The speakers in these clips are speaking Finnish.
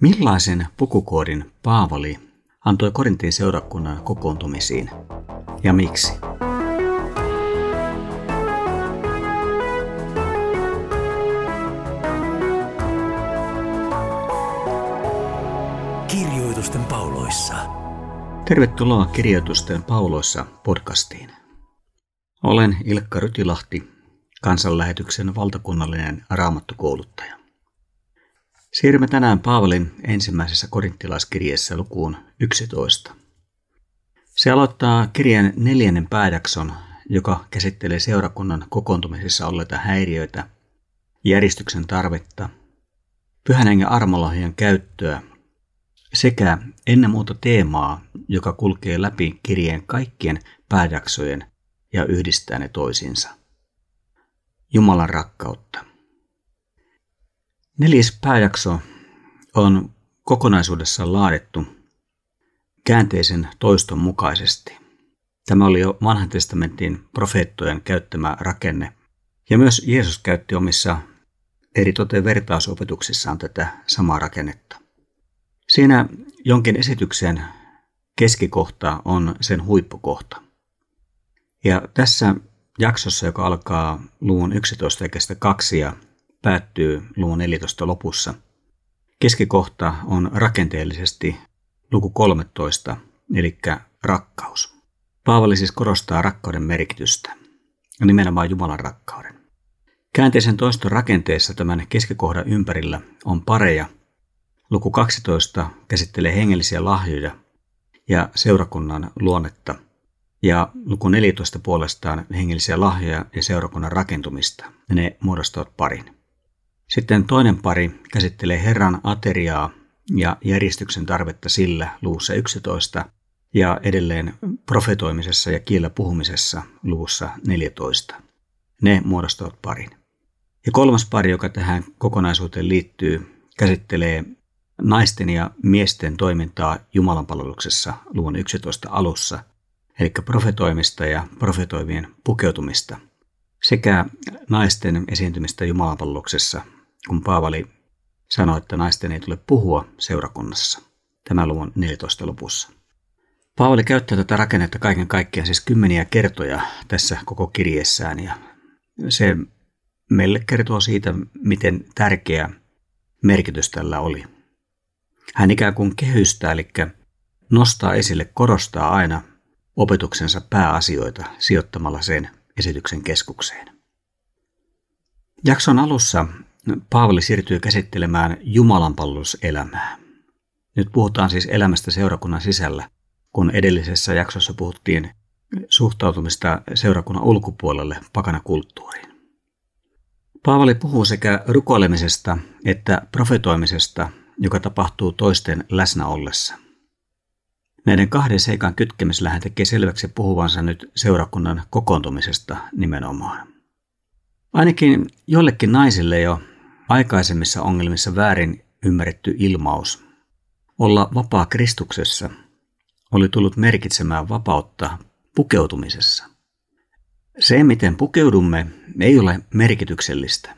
Millaisen pukukoodin Paavali antoi Korintin seurakunnan kokoontumisiin ja miksi? Kirjoitusten pauloissa. Tervetuloa Kirjoitusten pauloissa podcastiin. Olen Ilkka Rytilahti, kansanlähetyksen valtakunnallinen raamattukouluttaja. Siirrymme tänään Paavalin ensimmäisessä korinttilaiskirjeessä lukuun 11. Se aloittaa kirjan neljännen pääjakson, joka käsittelee seurakunnan kokoontumisessa olleita häiriöitä, järjestyksen tarvetta, pyhän hengen armolohjan käyttöä sekä ennen muuta teemaa, joka kulkee läpi kirjeen kaikkien pääjaksojen ja yhdistää ne toisiinsa. Jumalan rakkautta. Neljäs pääjakso on kokonaisuudessaan laadittu käänteisen toiston mukaisesti. Tämä oli jo vanhan testamentin profeettojen käyttämä rakenne, ja myös Jeesus käytti omissa eri toteen vertausopetuksissaan tätä samaa rakennetta. Siinä jonkin esityksen keskikohta on sen huippukohta. Ja tässä jaksossa, joka alkaa luvun 11 ja 2 ja päättyy luvun 14 lopussa. Keskikohta on rakenteellisesti luku 13, eli rakkaus. Paavali siis korostaa rakkauden merkitystä, ja nimenomaan Jumalan rakkauden. Käänteisen toiston rakenteessa tämän keskikohdan ympärillä on pareja. Luku 12 käsittelee hengellisiä lahjoja ja seurakunnan luonnetta, ja luku 14 puolestaan hengellisiä lahjoja ja seurakunnan rakentumista. Ne muodostavat parin. Sitten toinen pari käsittelee Herran ateriaa ja järjestyksen tarvetta sillä luvussa 11 ja edelleen profetoimisessa ja kiellä puhumisessa luvussa 14. Ne muodostavat parin. Ja kolmas pari, joka tähän kokonaisuuteen liittyy, käsittelee naisten ja miesten toimintaa Jumalan palveluksessa luvun 11 alussa, eli profetoimista ja profetoivien pukeutumista, sekä naisten esiintymistä Jumalan palveluksessa kun Paavali sanoi, että naisten ei tule puhua seurakunnassa. Tämä luvun 14 lopussa. Paavali käyttää tätä rakennetta kaiken kaikkiaan siis kymmeniä kertoja tässä koko kirjeessään ja se meille kertoo siitä, miten tärkeä merkitys tällä oli. Hän ikään kuin kehystää, eli nostaa esille, korostaa aina opetuksensa pääasioita sijoittamalla sen esityksen keskukseen. Jakson alussa Paavali siirtyy käsittelemään Jumalan palveluselämää. Nyt puhutaan siis elämästä seurakunnan sisällä, kun edellisessä jaksossa puhuttiin suhtautumista seurakunnan ulkopuolelle pakanakulttuuriin. Paavali puhuu sekä rukoilemisesta että profetoimisesta, joka tapahtuu toisten läsnä ollessa. Näiden kahden seikan kytkemisellä hän tekee selväksi puhuvansa nyt seurakunnan kokoontumisesta nimenomaan. Ainakin jollekin naisille jo aikaisemmissa ongelmissa väärin ymmärretty ilmaus olla vapaa Kristuksessa oli tullut merkitsemään vapautta pukeutumisessa. Se, miten pukeudumme, ei ole merkityksellistä.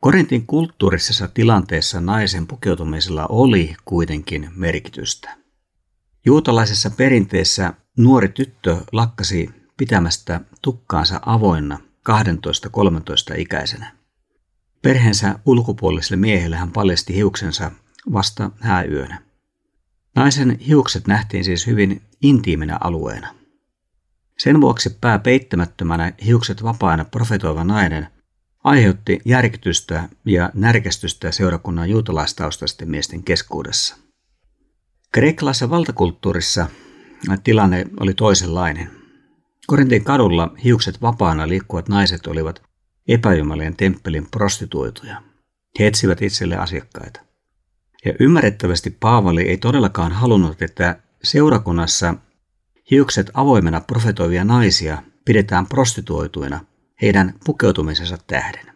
Korintin kulttuurisessa tilanteessa naisen pukeutumisella oli kuitenkin merkitystä. Juutalaisessa perinteessä nuori tyttö lakkasi pitämästä tukkaansa avoinna 12-13 ikäisenä. Perheensä ulkopuoliselle miehelle hän paljasti hiuksensa vasta hääyönä. Naisen hiukset nähtiin siis hyvin intiiminä alueena. Sen vuoksi pää peittämättömänä hiukset vapaana profetoiva nainen aiheutti järkytystä ja närkästystä seurakunnan juutalaistaustaisten miesten keskuudessa. Kreikkalaisessa valtakulttuurissa tilanne oli toisenlainen. Korintin kadulla hiukset vapaana liikkuvat naiset olivat epäjumalien temppelin prostituoituja. He etsivät itselle asiakkaita. Ja ymmärrettävästi Paavali ei todellakaan halunnut, että seurakunnassa hiukset avoimena profetoivia naisia pidetään prostituoituina heidän pukeutumisensa tähden.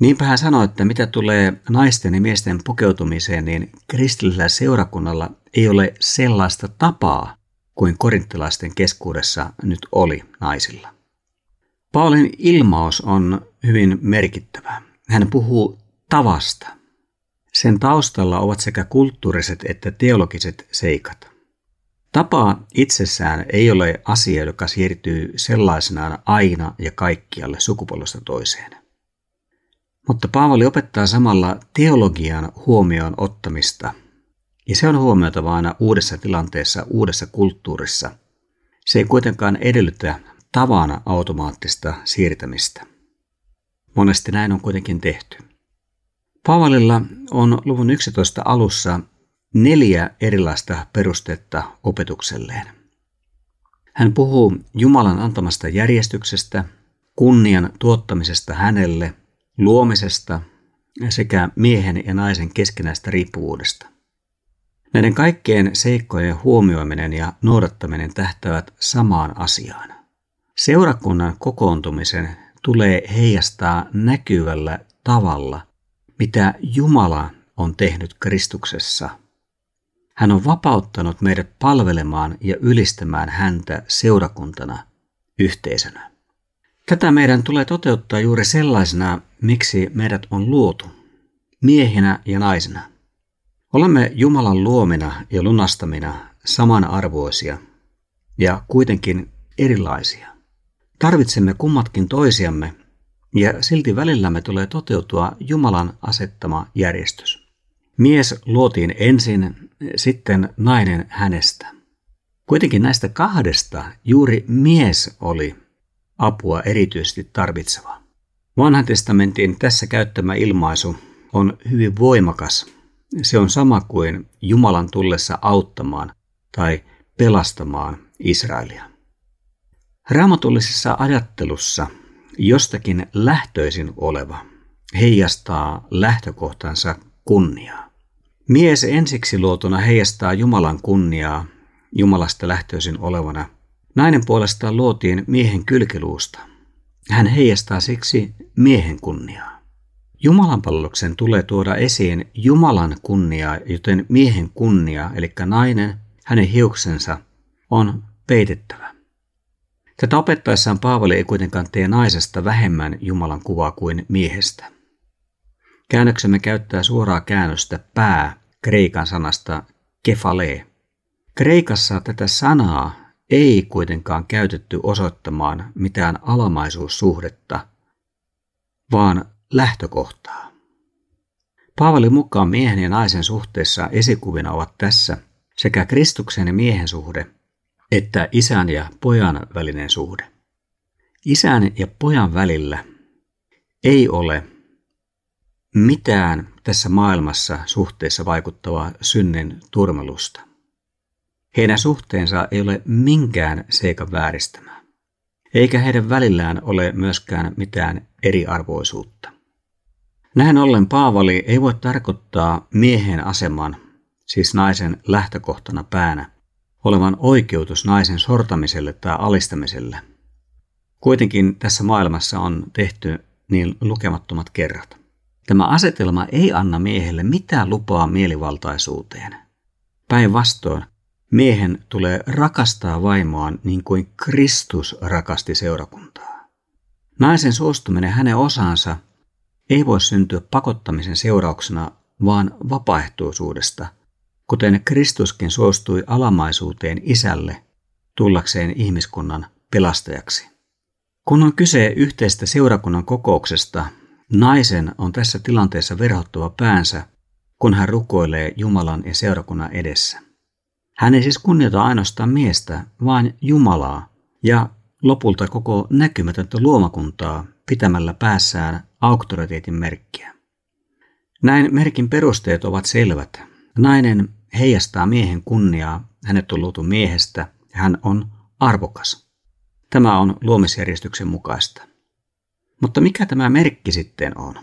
Niinpä hän sanoi, että mitä tulee naisten ja miesten pukeutumiseen, niin kristillisellä seurakunnalla ei ole sellaista tapaa kuin korinttilaisten keskuudessa nyt oli naisilla. Paulin ilmaus on hyvin merkittävä. Hän puhuu tavasta. Sen taustalla ovat sekä kulttuuriset että teologiset seikat. Tapa itsessään ei ole asia, joka siirtyy sellaisenaan aina ja kaikkialle sukupolvesta toiseen. Mutta Paavali opettaa samalla teologian huomioon ottamista, ja se on huomioitava aina uudessa tilanteessa, uudessa kulttuurissa. Se ei kuitenkaan edellytä tavana automaattista siirtämistä. Monesti näin on kuitenkin tehty. Paavalilla on luvun 11 alussa neljä erilaista perustetta opetukselleen. Hän puhuu Jumalan antamasta järjestyksestä, kunnian tuottamisesta hänelle, luomisesta sekä miehen ja naisen keskenäistä riippuvuudesta. Näiden kaikkien seikkojen huomioiminen ja noudattaminen tähtävät samaan asiaan. Seurakunnan kokoontumisen tulee heijastaa näkyvällä tavalla, mitä Jumala on tehnyt Kristuksessa. Hän on vapauttanut meidät palvelemaan ja ylistämään häntä seurakuntana, yhteisönä. Tätä meidän tulee toteuttaa juuri sellaisena, miksi meidät on luotu, miehinä ja naisina. Olemme Jumalan luomina ja lunastamina samanarvoisia ja kuitenkin erilaisia. Tarvitsemme kummatkin toisiamme ja silti välillämme tulee toteutua Jumalan asettama järjestys. Mies luotiin ensin, sitten nainen hänestä. Kuitenkin näistä kahdesta juuri mies oli apua erityisesti tarvitseva. Vanhan testamentin tässä käyttämä ilmaisu on hyvin voimakas. Se on sama kuin Jumalan tullessa auttamaan tai pelastamaan Israelia. Raamatullisessa ajattelussa jostakin lähtöisin oleva heijastaa lähtökohtansa kunniaa. Mies ensiksi luotuna heijastaa Jumalan kunniaa Jumalasta lähtöisin olevana. Nainen puolestaan luotiin miehen kylkiluusta. Hän heijastaa siksi miehen kunniaa. Jumalan palveluksen tulee tuoda esiin Jumalan kunniaa, joten miehen kunnia, eli nainen, hänen hiuksensa, on peitettävä. Tätä opettaessaan Paavali ei kuitenkaan tee naisesta vähemmän Jumalan kuvaa kuin miehestä. Käännöksemme käyttää suoraa käännöstä pää kreikan sanasta kefale. Kreikassa tätä sanaa ei kuitenkaan käytetty osoittamaan mitään alamaisuussuhdetta, vaan lähtökohtaa. Paavalin mukaan miehen ja naisen suhteessa esikuvina ovat tässä sekä Kristuksen ja miehen suhde – että isän ja pojan välinen suhde. Isän ja pojan välillä ei ole mitään tässä maailmassa suhteessa vaikuttavaa synnen turmelusta. Heidän suhteensa ei ole minkään seikan vääristämää, eikä heidän välillään ole myöskään mitään eriarvoisuutta. Näin ollen Paavali ei voi tarkoittaa miehen aseman, siis naisen lähtökohtana päänä, olevan oikeutus naisen sortamiselle tai alistamiselle. Kuitenkin tässä maailmassa on tehty niin lukemattomat kerrat. Tämä asetelma ei anna miehelle mitään lupaa mielivaltaisuuteen. Päinvastoin, miehen tulee rakastaa vaimoaan niin kuin Kristus rakasti seurakuntaa. Naisen suostuminen hänen osaansa ei voi syntyä pakottamisen seurauksena, vaan vapaaehtoisuudesta – kuten Kristuskin suostui alamaisuuteen isälle tullakseen ihmiskunnan pelastajaksi. Kun on kyse yhteistä seurakunnan kokouksesta, naisen on tässä tilanteessa verhottava päänsä, kun hän rukoilee Jumalan ja seurakunnan edessä. Hän ei siis kunnioita ainoastaan miestä, vaan Jumalaa ja lopulta koko näkymätöntä luomakuntaa pitämällä päässään auktoriteetin merkkiä. Näin merkin perusteet ovat selvät. Nainen heijastaa miehen kunniaa, hänet on luotu miehestä ja hän on arvokas. Tämä on luomisjärjestyksen mukaista. Mutta mikä tämä merkki sitten on?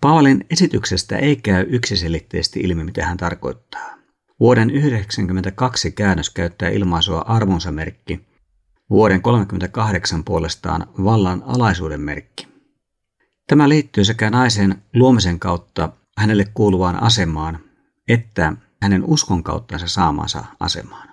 Paavalin esityksestä ei käy yksiselitteisesti ilmi, mitä hän tarkoittaa. Vuoden 1992 käännös käyttää ilmaisua arvonsa merkki, vuoden 38 puolestaan vallan alaisuuden merkki. Tämä liittyy sekä naisen luomisen kautta hänelle kuuluvaan asemaan että hänen uskon kauttansa saamansa asemaan.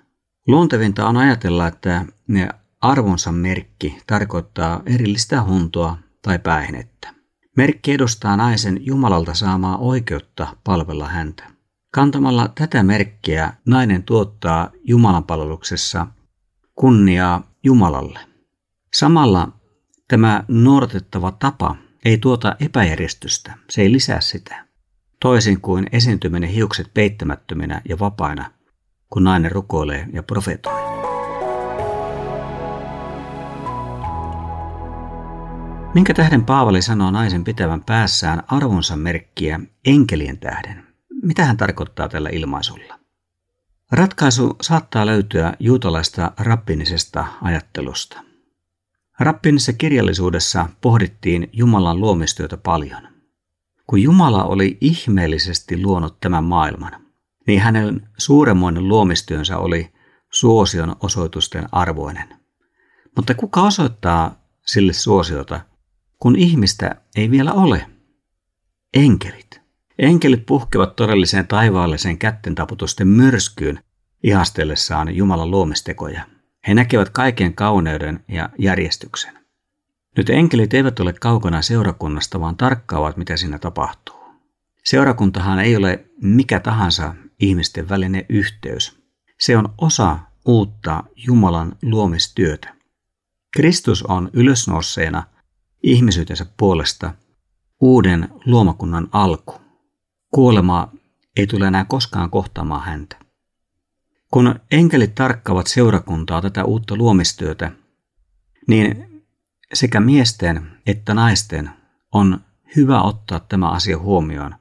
Luontevinta on ajatella, että ne arvonsa merkki tarkoittaa erillistä huntoa tai päihnettä. Merkki edustaa naisen Jumalalta saamaa oikeutta palvella häntä. Kantamalla tätä merkkiä nainen tuottaa Jumalan palveluksessa kunniaa Jumalalle. Samalla tämä noudatettava tapa ei tuota epäjärjestystä, se ei lisää sitä. Toisin kuin esiintyminen hiukset peittämättöminä ja vapaina, kun nainen rukoilee ja profetoi. Minkä tähden Paavali sanoo naisen pitävän päässään arvonsa merkkiä enkelien tähden? Mitä hän tarkoittaa tällä ilmaisulla? Ratkaisu saattaa löytyä juutalaista rappinisesta ajattelusta. Rappinisessa kirjallisuudessa pohdittiin Jumalan luomistyötä paljon. Kun Jumala oli ihmeellisesti luonut tämän maailman, niin hänen suuremmoinen luomistyönsä oli suosion osoitusten arvoinen. Mutta kuka osoittaa sille suosiota, kun ihmistä ei vielä ole? Enkelit. Enkelit puhkevat todelliseen taivaalliseen kättentaputusten myrskyyn ihastellessaan Jumalan luomistekoja. He näkevät kaiken kauneuden ja järjestyksen. Nyt enkelit eivät ole kaukana seurakunnasta, vaan tarkkaavat, mitä siinä tapahtuu. Seurakuntahan ei ole mikä tahansa ihmisten välinen yhteys. Se on osa uutta Jumalan luomistyötä. Kristus on ylösnouseena ihmisyytensä puolesta uuden luomakunnan alku. Kuolema ei tule enää koskaan kohtaamaan häntä. Kun enkelit tarkkaavat seurakuntaa tätä uutta luomistyötä, niin sekä miesten että naisten on hyvä ottaa tämä asia huomioon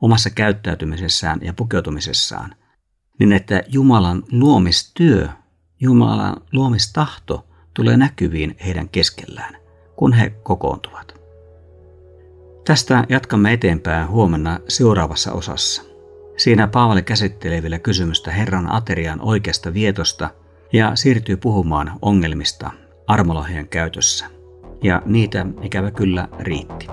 omassa käyttäytymisessään ja pukeutumisessaan, niin että Jumalan luomistyö, Jumalan luomistahto tulee näkyviin heidän keskellään, kun he kokoontuvat. Tästä jatkamme eteenpäin huomenna seuraavassa osassa. Siinä Paavali käsittelee vielä kysymystä Herran aterian oikeasta vietosta ja siirtyy puhumaan ongelmista armolahjan käytössä. Ja niitä ikävä kyllä riitti.